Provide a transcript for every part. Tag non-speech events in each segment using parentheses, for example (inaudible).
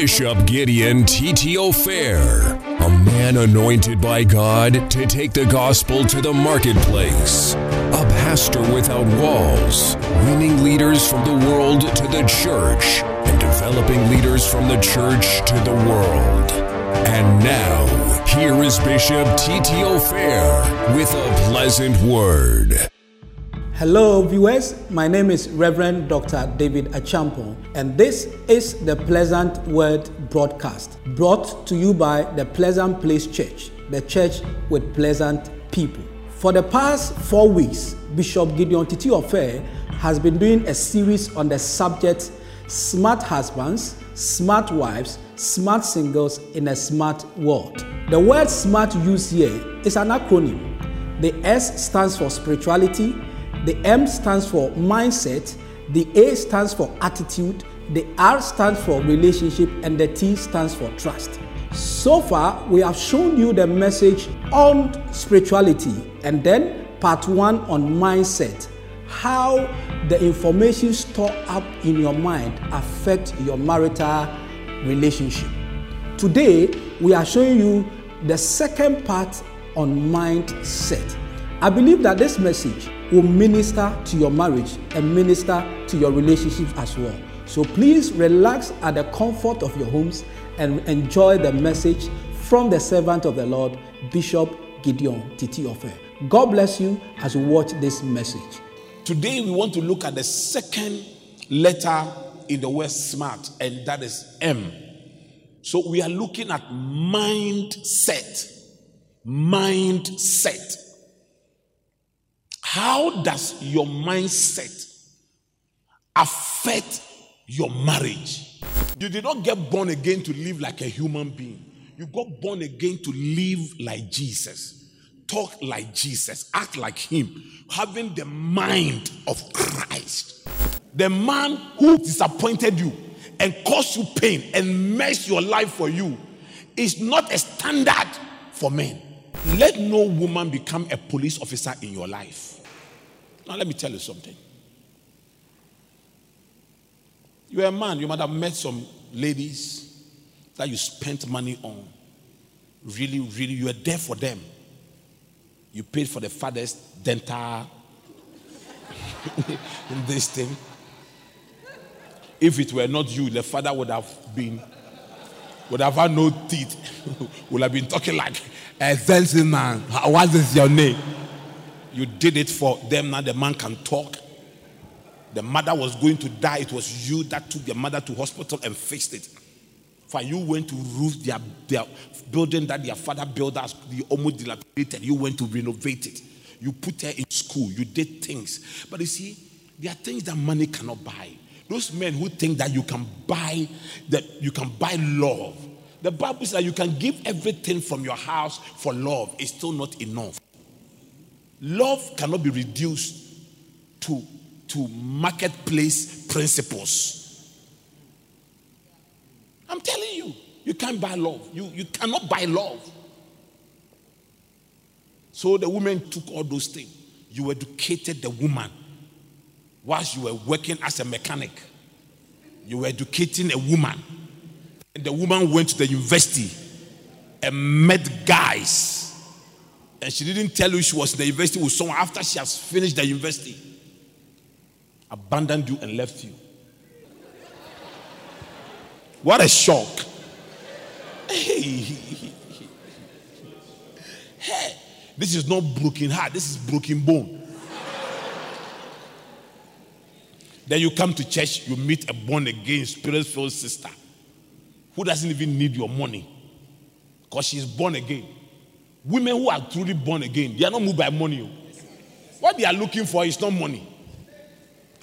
Bishop Gideon Titi Ofei, a man anointed by God to take the gospel to the marketplace, a pastor without walls, winning leaders from the world to the church, and developing leaders from the church to the world. And now, here is Bishop Titi Ofei with a pleasant word. Hello, viewers. My name is Reverend Dr. David Achampo, and this is the Pleasant Word broadcast brought to you by the Pleasant Place Church, the church with pleasant people. For the past four weeks, Bishop Gideon Titi Ofei has been doing a series on the subject Smart Husbands, Smart Wives, Smart Singles in a Smart World. The word smart used here is an acronym. The S stands for spirituality, the M stands for mindset, the A stands for attitude, the R stands for relationship, and the T stands for trust. So far, we have shown you the message on spirituality and then part one on mindset. How the information stored up in your mind affect your marital relationship. Today, we are showing you the second part on mindset. I believe that this message will minister to your marriage and minister to your relationship as well. So please relax at the comfort of your homes and enjoy the message from the servant of the Lord, Bishop Gideon Titi Ofei. God bless you as you watch this message. Today we want to look at the second letter in the word smart, and that is M. So we are looking at mindset. Mindset. How does your mindset affect your marriage? You did not get born again to live like a human being. You got born again to live like Jesus, talk like Jesus, act like Him, having the mind of Christ. The man who disappointed you and caused you pain and messed your life for you is not a standard for men. Let no woman become a police officer in your life. Now, let me tell you something. You're a man, you might have met some ladies that you spent money on. Really, really, you were there for them. You paid for the father's dental (laughs) in this thing. If it were not you, the father would have been, would have had no teeth, (laughs) would have been talking like, a man. What is your name? You did it for them. Now the man can talk. The mother was going to die. It was you that took the mother to hospital and fixed it. For you went to roof their, their building that their father built us, the almost dilapidated. You went to renovate it. You put her in school. You did things. But you see, there are things that money cannot buy. Those men who think that you can buy that you can buy love. The Bible says that you can give everything from your house for love. It's still not enough. Love cannot be reduced to, to marketplace principles. I'm telling you, you can't buy love. You, you cannot buy love. So the woman took all those things. You educated the woman whilst you were working as a mechanic. You were educating a woman. And the woman went to the university and met guys and she didn't tell you she was in the university with someone after she has finished the university, abandoned you and left you. What a shock. Hey. hey. This is not broken heart, this is broken bone. then you come to church, you meet a born again, spirit filled sister who doesn't even need your money because she's born again. Women who are truly born again, they are not moved by money. Oh. What they are looking for is not money.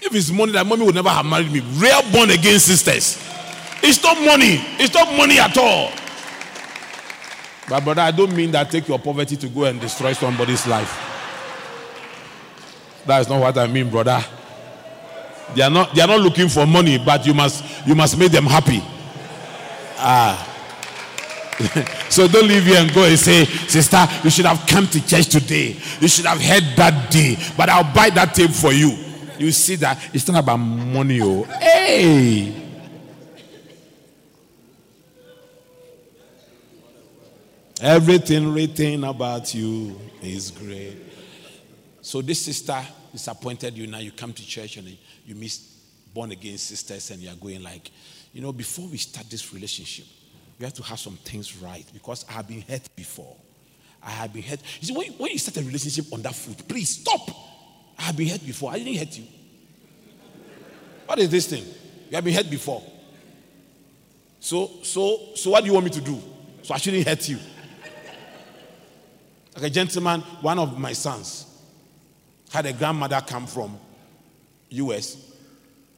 If it's money, that mommy would never have married me. Real born again sisters. It's not money. It's not money at all. But brother, I don't mean that take your poverty to go and destroy somebody's life. That's not what I mean, brother. They are not they are not looking for money, but you must you must make them happy. Ah. (laughs) So don't leave here and go and say, Sister, you should have come to church today. You should have heard that day. But I'll buy that tape for you. You see that it's not about money. Oh. Hey! Everything written about you is great. So this sister disappointed you. Now you come to church and you miss born again sisters, and you are going like, you know, before we start this relationship, we have to have some things right because I have been hurt before. I have been hurt. You see, when, when you start a relationship on that foot, please stop. I have been hurt before. I didn't hurt you. What is this thing? You have been hurt before. So, so, so what do you want me to do? So I shouldn't hurt you. Like a gentleman, one of my sons had a grandmother come from US.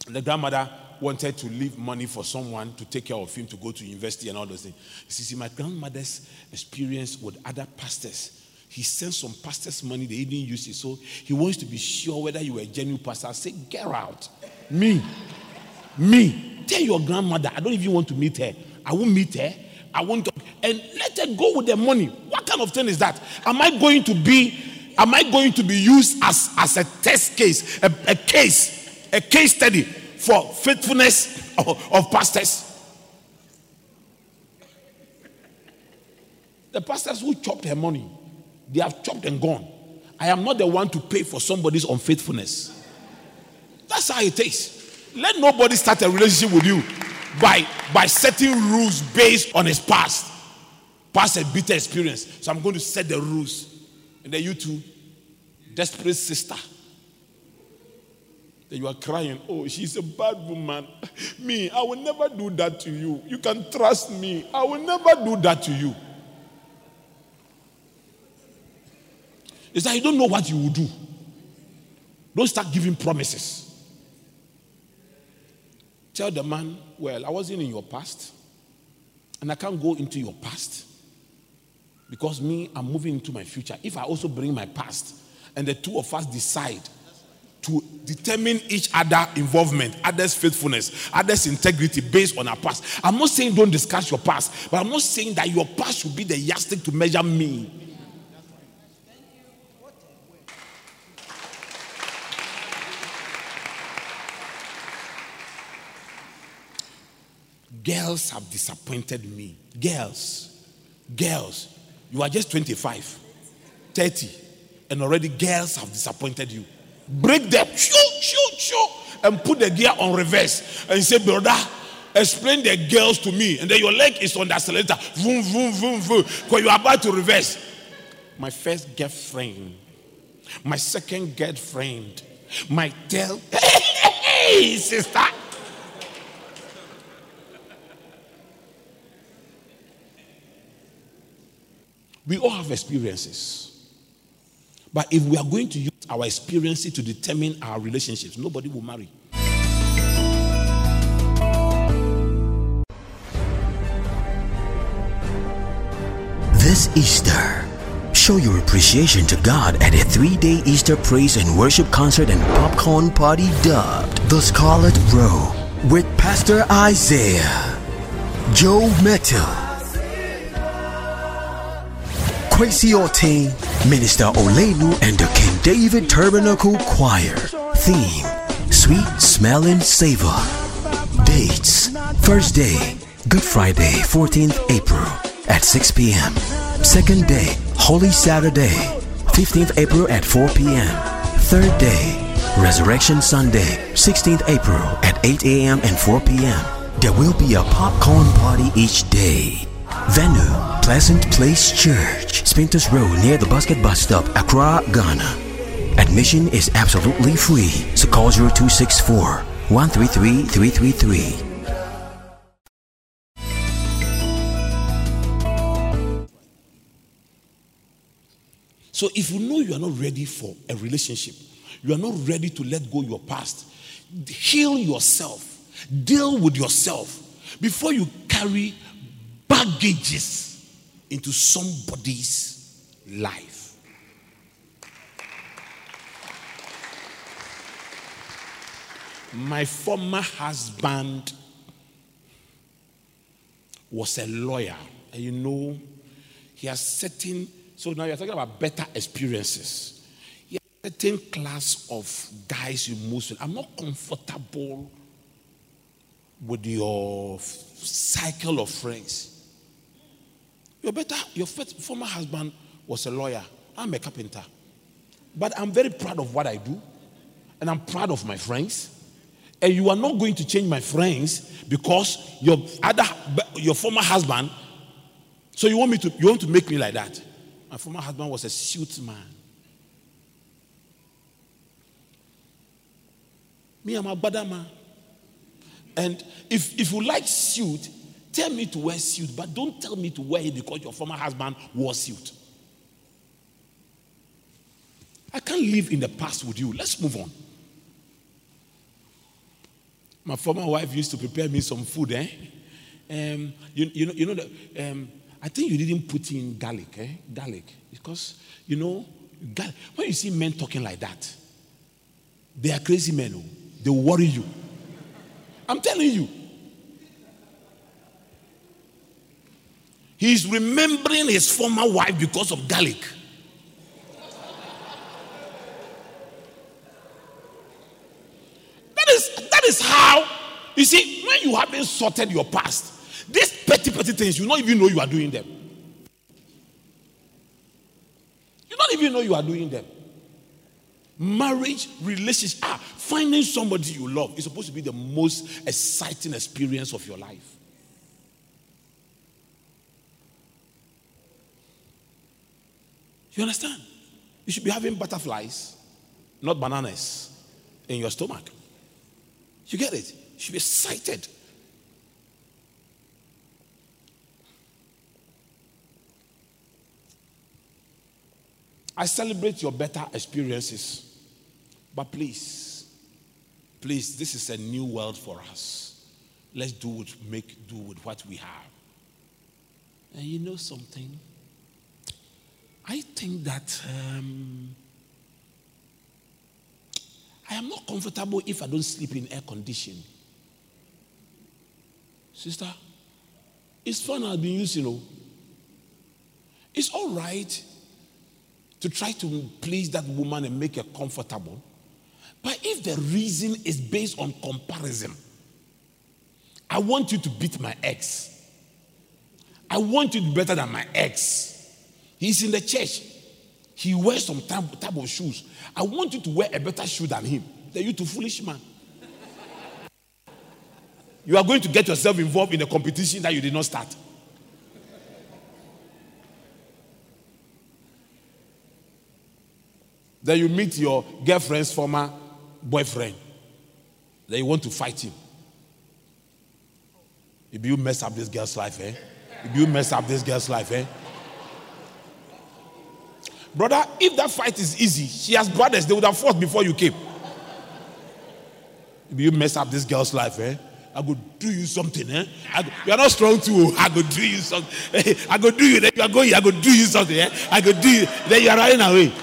The grandmother wanted to leave money for someone to take care of him to go to university and all those things. You see, my grandmother's experience with other pastors. He sent some pastors money, they didn't use it. So he wants to be sure whether you were a genuine pastor. I say, get out. Me. Me. Tell your grandmother, I don't even want to meet her. I won't meet her. I won't talk. And let her go with the money. What kind of thing is that? Am I going to be, am I going to be used as, as a test case, a, a case, a case study for faithfulness of, of pastors? The pastors who chopped her money, they have chopped and gone. I am not the one to pay for somebody's unfaithfulness. That's how it is. Let nobody start a relationship with you by, by setting rules based on his past. Past a bitter experience. So I'm going to set the rules. And then you two, desperate sister. Then you are crying, oh, she's a bad woman. Me, I will never do that to you. You can trust me. I will never do that to you. It's that you don't know what you will do. Don't start giving promises. Tell the man, well, I wasn't in your past, and I can't go into your past because me, I'm moving into my future. If I also bring my past, and the two of us decide to determine each other involvement, others' faithfulness, others' integrity based on our past. I'm not saying don't discuss your past, but I'm not saying that your past should be the yardstick to measure me. Girls have disappointed me. Girls, girls, you are just 25, 30, and already girls have disappointed you. Break them, shoot, shoot, shoot, and put the gear on reverse and say, brother, explain the girls to me. And then your leg is on the accelerator. Vroom, vroom, vroom, vroom. Because you are about to reverse. My first girlfriend, my second girlfriend, my tell, (laughs) hey, sister. We all have experiences. But if we are going to use our experiences to determine our relationships, nobody will marry. This Easter, show your appreciation to God at a three day Easter praise and worship concert and popcorn party dubbed The Scarlet Row with Pastor Isaiah, Joe Mettle, Kwesi Ortain, Minister Olelu, and the King David Tabernacle Choir. Theme Sweet Smelling Savor. Dates First day, Good Friday, 14th April at 6 p.m. Second day, Holy Saturday, 15th April at 4 p.m. Third day, Resurrection Sunday, 16th April at 8 a.m. and 4 p.m. There will be a popcorn party each day. Venue, Pleasant Place Church, Spintex Road near the Basket Bus Stop, Accra, Ghana. Admission is absolutely free, so call 0264 133 333. So if you know you are not ready for a relationship, you are not ready to let go your past, heal yourself, deal with yourself before you carry baggages into somebody's life. My former husband was a lawyer, and you know, he has certain. So now you're talking about better experiences. He has certain class of guys you move with. I'm not comfortable with your cycle of friends. Your better, your first, former husband was a lawyer. I'm a carpenter. But I'm very proud of what I do. And I'm proud of my friends. And you are not going to change my friends because your other your former husband. So you want me to you want to make me like that? My former husband was a suit man. Me, I'm a badama. And if if you like suit, tell me to wear suit, but don't tell me to wear it because your former husband wore suit. I can't live in the past with you. Let's move on. My former wife used to prepare me some food, eh? Um, you, you know, you know that, um, I think you didn't put in garlic, eh? Garlic. Because, you know, garlic, when you see men talking like that, they are crazy men. Oh. They worry you. I'm telling you. He's remembering his former wife because of garlic. That is, that is how, you see, when you haven't sorted your past, these petty, petty things, you don't even know you are doing them. You don't even know you are doing them. Marriage, relationship, ah, finding somebody you love is supposed to be the most exciting experience of your life. You understand? You should be having butterflies, not bananas, in your stomach. You get it? You should be excited. I celebrate your better experiences. But please, please, this is a new world for us. Let's do what make do with what we have. And you know something? I think that um, I am not comfortable if I don't sleep in air condition. Sister, it's fun I've been using, you know. It's all right to try to please that woman and make her comfortable. But if the reason is based on comparison, I want you to beat my ex. I want you to be better than my ex. He's in the church. He wears some type, of shoes. I want you to wear a better shoe than him. Then you to foolish man. You are going to get yourself involved in a competition that you did not start. Then you meet your girlfriend's former boyfriend. Then you want to fight him. If you mess up this girl's life, eh? If you mess up this girl's life, eh? Brother, if that fight is easy, she has brothers, they would have fought before you came. If you mess up this girl's life, eh? I go do you something, eh? Go, you are not strong too. I go do you something. I go do you. Then you are going. I go do you something, eh? I go do you. Then you are running away.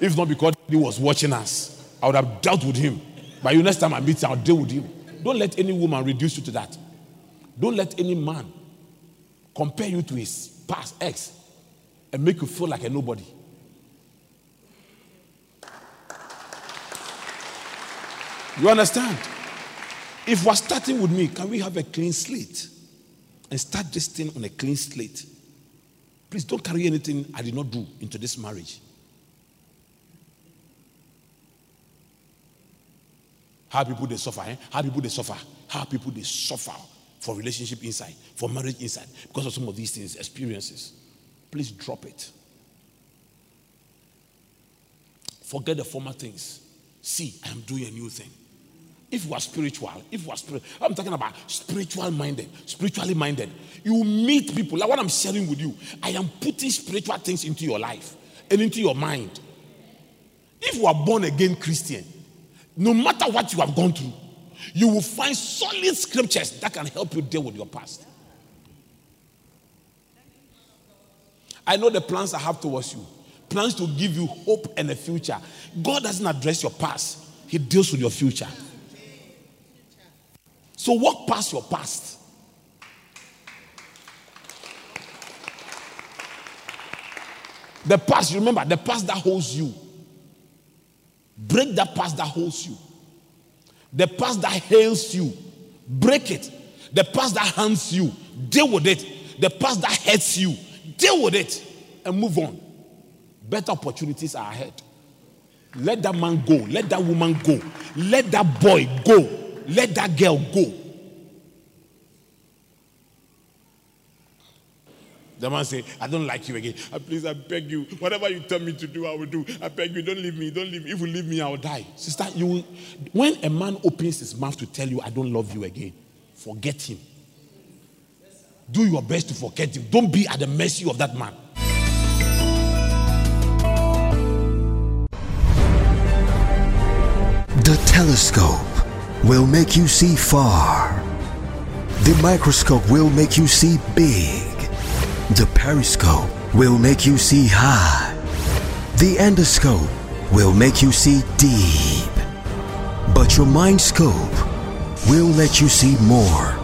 If not because he was watching us, I would have dealt with him. But you next time I meet him, I'll deal with him. Don't let any woman reduce you to that. Don't let any man compare you to his past ex and make you feel like a nobody. You understand? If we're starting with me, can we have a clean slate and start this thing on a clean slate? Please don't carry anything I did not do into this marriage. How people they suffer, eh? How people they suffer, how people they suffer for relationship inside, for marriage inside, because of some of these things, experiences. Please drop it. Forget the former things. See, I am doing a new thing. If you are spiritual, if you are spiritual, I'm talking about spiritual minded, spiritually minded. You meet people, like what I'm sharing with you. I am putting spiritual things into your life and into your mind. If you are born again Christian, no matter what you have gone through, you will find solid scriptures that can help you deal with your past. I know the plans I have towards you plans to give you hope and a future. God doesn't address your past, He deals with your future. So walk past your past. The past, remember, the past that holds you. Break that past that holds you. The past that hails you. Break it. The past that hands you. deal with it. The past that hurts you, deal with it and move on. Better opportunities are ahead. Let that man go. Let that woman go. Let that boy go. Let that girl go. The man say, I don't like you again. Uh, please, I beg you. Whatever you tell me to do, I will do. I beg you, don't leave me. Don't leave me. If you leave me, I will die. Sister, you will, when a man opens his mouth to tell you, I don't love you again, forget him. Do your best to forget him. Don't be at the mercy of that man. The telescope will make you see far. The microscope will make you see big. The periscope will make you see high. The endoscope will make you see deep. But your mind scope will let you see more.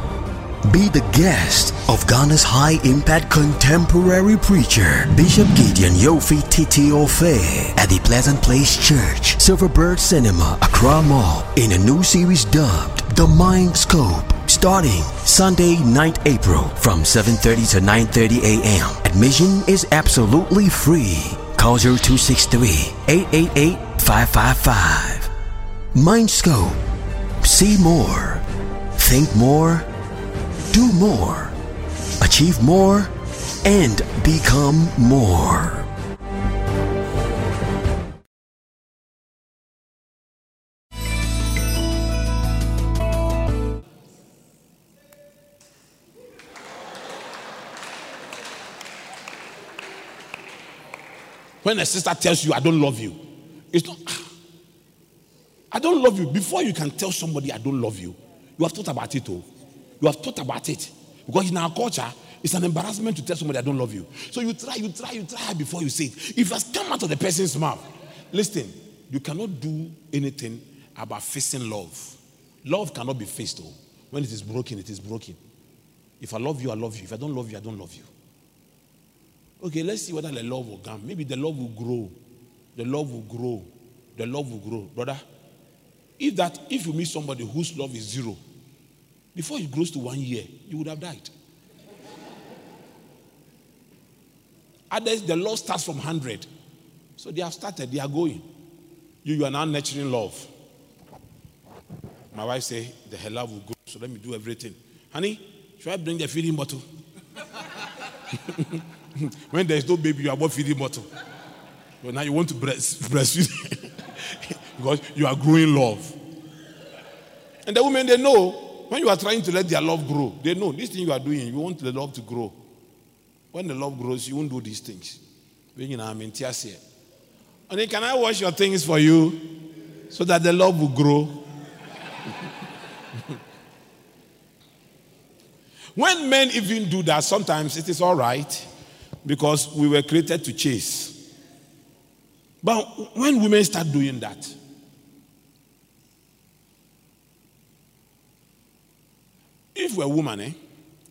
Be the guest of Ghana's high impact contemporary preacher, Bishop Gideon Yofi Titi Ofei, at the Pleasant Place Church, Silverbird Cinema, Accra Mall, in a new series dubbed The Mind Scope, starting Sunday, 9th April from 7.30 to 9.30 a.m. Admission is absolutely free. Call 0263-888-555. Mind Scope. See more. Think more do more, achieve more, and become more. When a sister tells you, I don't love you, it's not, ah, I don't love you. Before you can tell somebody, I don't love you, you have thought about it, oh. You have thought about it. Because in our culture, it's an embarrassment to tell somebody I don't love you. So you try, you try, you try before you say it. If it has come out of the person's mouth, listen, you cannot do anything about facing love. Love cannot be faced, though. When it is broken, it is broken. If I love you, I love you. If I don't love you, I don't love you. Okay, let's see whether the love will come. Maybe the love will grow. The love will grow. The love will grow. Brother, if that if you meet somebody whose love is zero, before it grows to one year, you would have died. Others, the law starts from 100. So they have started, they are going. You, you are now nurturing love. My wife say the her love will grow, so let me do everything. Honey, should I bring the feeding bottle? (laughs) when there's no baby, you are about feeding bottle. But now you want to breast, breastfeed (laughs) because you are growing love. And the women, they know when you are trying to let their love grow, they know this thing you are doing, you want the love to grow. When the love grows, you won't do these things. Here. Honey, can I wash your things for you so that the love will grow? (laughs) when men even do that, sometimes it is all right because we were created to chase. But when women start doing that, If you're a woman, eh,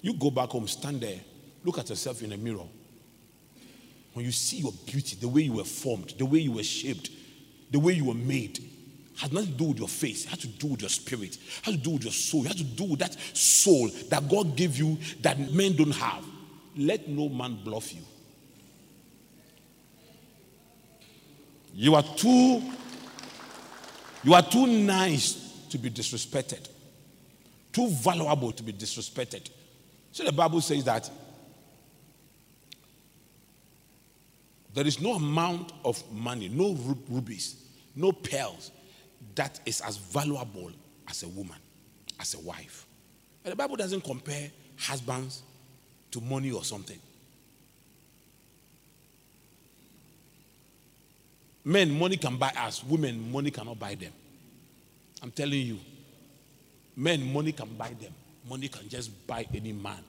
you go back home, stand there, look at yourself in a mirror. When you see your beauty, the way you were formed, the way you were shaped, the way you were made, has nothing to do with your face. It has to do with your spirit. It has to do with your soul. It has to do with that soul that God gave you that men don't have. Let no man bluff you. You are too you are too nice to be disrespected too valuable to be disrespected. So the Bible says that there is no amount of money, no rubies, no pearls that is as valuable as a woman, as a wife. But the Bible doesn't compare husbands to money or something. Men, money can buy us. Women, money cannot buy them. I'm telling you. Men, money can buy them. Money can just buy any man.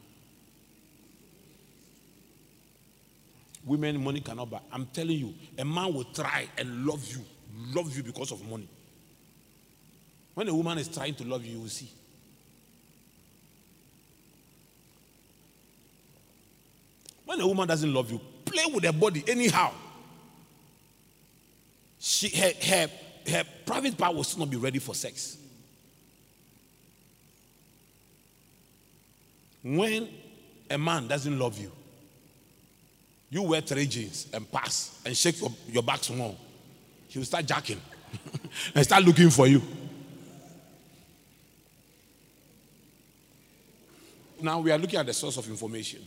Women, money cannot buy. I'm telling you, a man will try and love you, love you because of money. When a woman is trying to love you, you will see. When a woman doesn't love you, play with her body anyhow. She, her, her, her private part will still not be ready for sex. When a man doesn't love you, you wear three jeans and pass and shake your, your back small, he will start jacking (laughs) and start looking for you. Now we are looking at the source of information.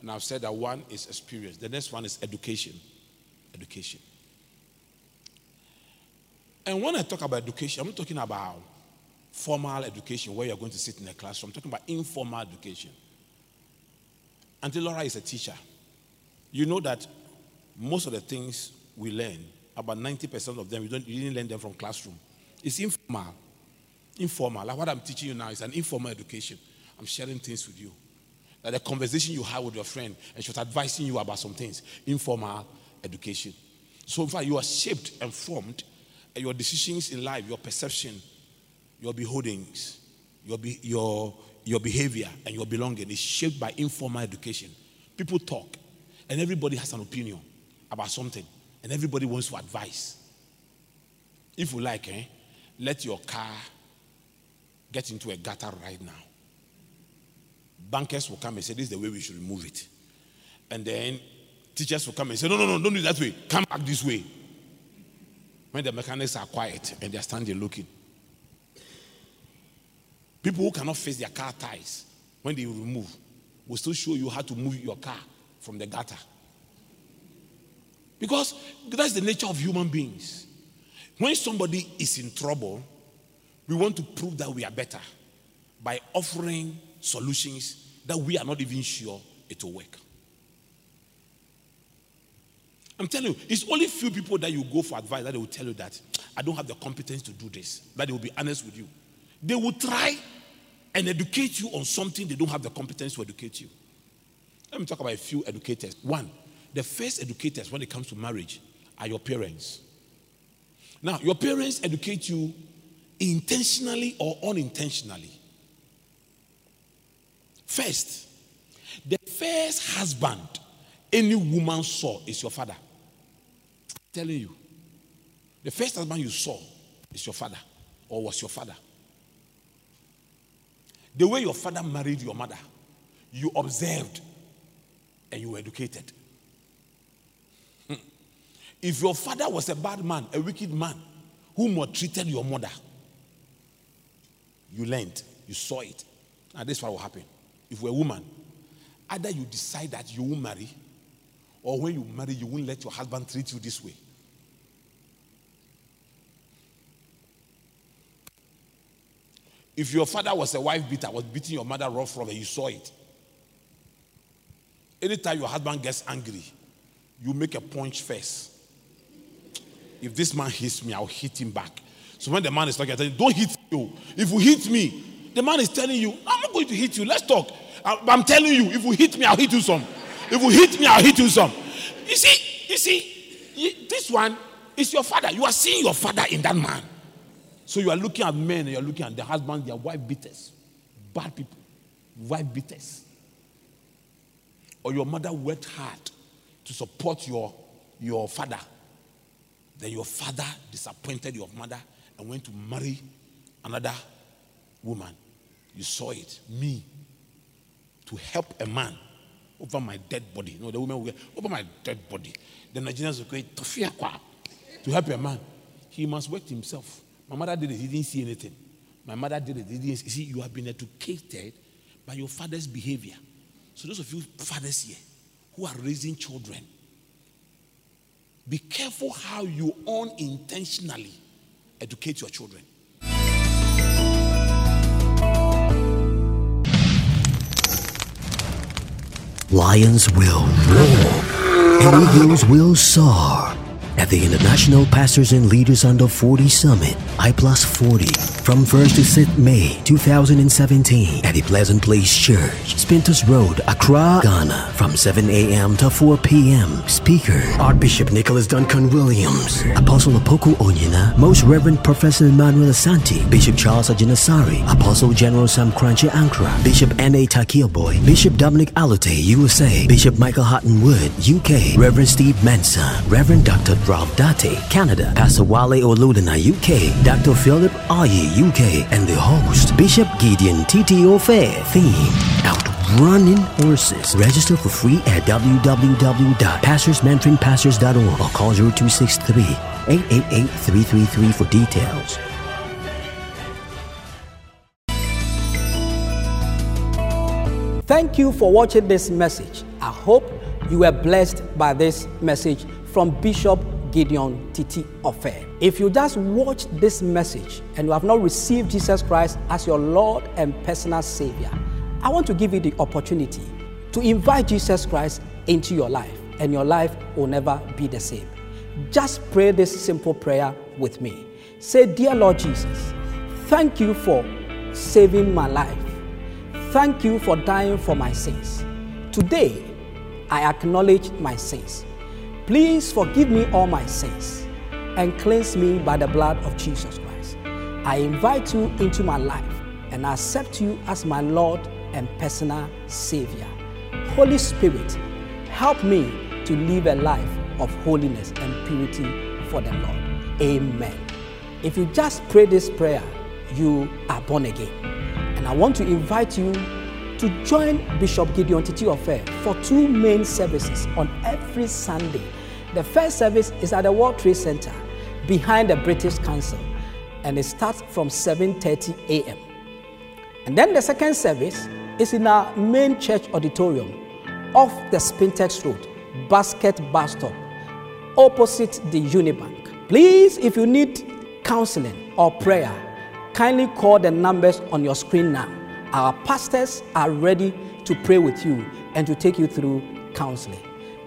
And I've said that one is experience. The next one is education. Education. And when I talk about education, I'm talking about formal education where you're going to sit in a classroom. I'm talking about informal education. Auntie Laura is a teacher. You know that most of the things we learn, about 90% of them, you, don't, you didn't learn them from classroom. It's informal. Informal. Like what I'm teaching you now is an informal education. I'm sharing things with you. That the conversation you have with your friend and she's advising you about some things. Informal education. So far, you are shaped and formed, and your decisions in life, your perception, your beholdings, your, be, your, your behavior, and your belonging is shaped by informal education. People talk, and everybody has an opinion about something, and everybody wants to advise. If you like, eh, let your car get into a gutter right now. Bankers will come and say, This is the way we should remove it. And then teachers will come and say, No, no, no, don't do it that way. Come back this way. When the mechanics are quiet and they're standing looking. People who cannot face their car tires, when they remove, will still show you how to move your car from the gutter. Because that's the nature of human beings. When somebody is in trouble, we want to prove that we are better by offering solutions that we are not even sure it will work. I'm telling you, it's only few people that you go for advice that they will tell you that I don't have the competence to do this. That they will be honest with you. They will try and educate you on something they don't have the competence to educate you. Let me talk about a few educators. One, the first educators when it comes to marriage are your parents. Now, your parents educate you intentionally or unintentionally. First, the first husband any woman saw is your father. I'm telling you. The first husband you saw is your father or was your father. The way your father married your mother, you observed and you were educated. Hmm. If your father was a bad man, a wicked man who maltreated your mother, you learned, you saw it. Now, this is what will happen. If you're a woman, either you decide that you will marry, or when you marry, you won't let your husband treat you this way. If your father was a wife beater, was beating your mother rough from and you saw it. Anytime your husband gets angry, you make a punch first. If this man hits me, I'll hit him back. So when the man is talking, I tell him, don't hit you. If you hit me, the man is telling you, I'm not going to hit you. Let's talk. I'm telling you, if you hit me, I'll hit you some. If you hit me, I'll hit you some. You see, you see, this one is your father. You are seeing your father in that man. So you are looking at men and you're looking at the husbands, their wife beaters, bad people, wife beaters. Or your mother worked hard to support your, your father. Then your father disappointed your mother and went to marry another woman. You saw it. Me. To help a man over my dead body. No, the woman will get over my dead body. The Nigerians will go to help a man. He must work himself. My mother did it, he didn't see anything. My mother did it, he didn't see. You have been educated by your father's behavior. So, those of you fathers here who are raising children, be careful how you unintentionally educate your children. Lions will roar and eagles will soar at the International Pastors and Leaders Under 40 Summit, I Plus 40, from 1st to 6th May 2017 at the Pleasant Place Church, Spintex Road, Accra, Ghana, from 7 a.m. to 4 p.m. Speaker, Archbishop Nicholas Duncan Williams, Apostle Opoku Onyina, Most Reverend Professor Emmanuel Asante, Bishop Charles Agyinasare, Apostle General Sam Korankye Ankrah, Bishop N.A. Boy, Bishop Dominic Allotey, USA, Bishop Michael Houghton Wood, UK, Reverend Steve Mensah, Reverend Dr. Ralph Datte, Canada, Pastor Wale Oludana, UK, Dr. Philip Ayi, UK, and the host, Bishop Gideon Titi Ofei. Theme, Outrunning horses. Register for free at www.pastorsmentoringpastors.org or call 0263 888 333 for details. Thank you for watching this message. I hope you were blessed by this message from Bishop Gideon Titi Ofei. If you just watched this message and you have not received Jesus Christ as your Lord and personal Savior, I want to give you the opportunity to invite Jesus Christ into your life, and your life will never be the same. Just pray this simple prayer with me. Say, Dear Lord Jesus, thank you for saving my life. Thank you for dying for my sins. Today, I acknowledge my sins. Please forgive me all my sins and cleanse me by the blood of Jesus Christ. I invite you into my life and accept you as my Lord and personal Savior. Holy Spirit, help me to live a life of holiness and purity for the Lord. Amen. If you just pray this prayer, you are born again. And I want to invite you to join Bishop Gideon Titi Ofei for two main services on every Sunday. The first service is at the World Trade Center behind the British Council and it starts from 7:30 a.m. And then the second service is in our main church auditorium off the Spintex Road, Basket Bus Stop, opposite the Unibank. Please, if you need counseling or prayer, kindly call the numbers on your screen now. Our pastors are ready to pray with you and to take you through counseling.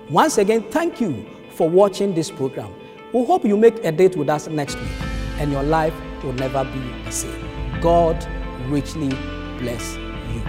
Once again, thank you for watching this program. We hope you make a date with us next week and your life will never be the same. God richly bless you.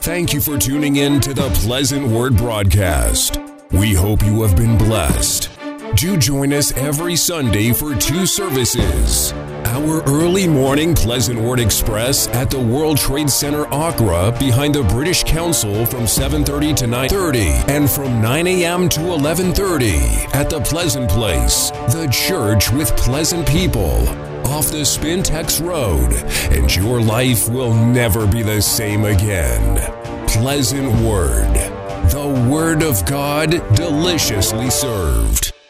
Thank you for tuning in to the Pleasant Word broadcast. We hope you have been blessed. Do join us every Sunday for two services. Our early morning Pleasant Word Express at the World Trade Center Accra behind the British Council from 7:30 to 9:30 and from 9 a.m. to 11:30 at the Pleasant Place, the church with pleasant people off the Spintex Road, and your life will never be the same again. Pleasant Word, the Word of God deliciously served.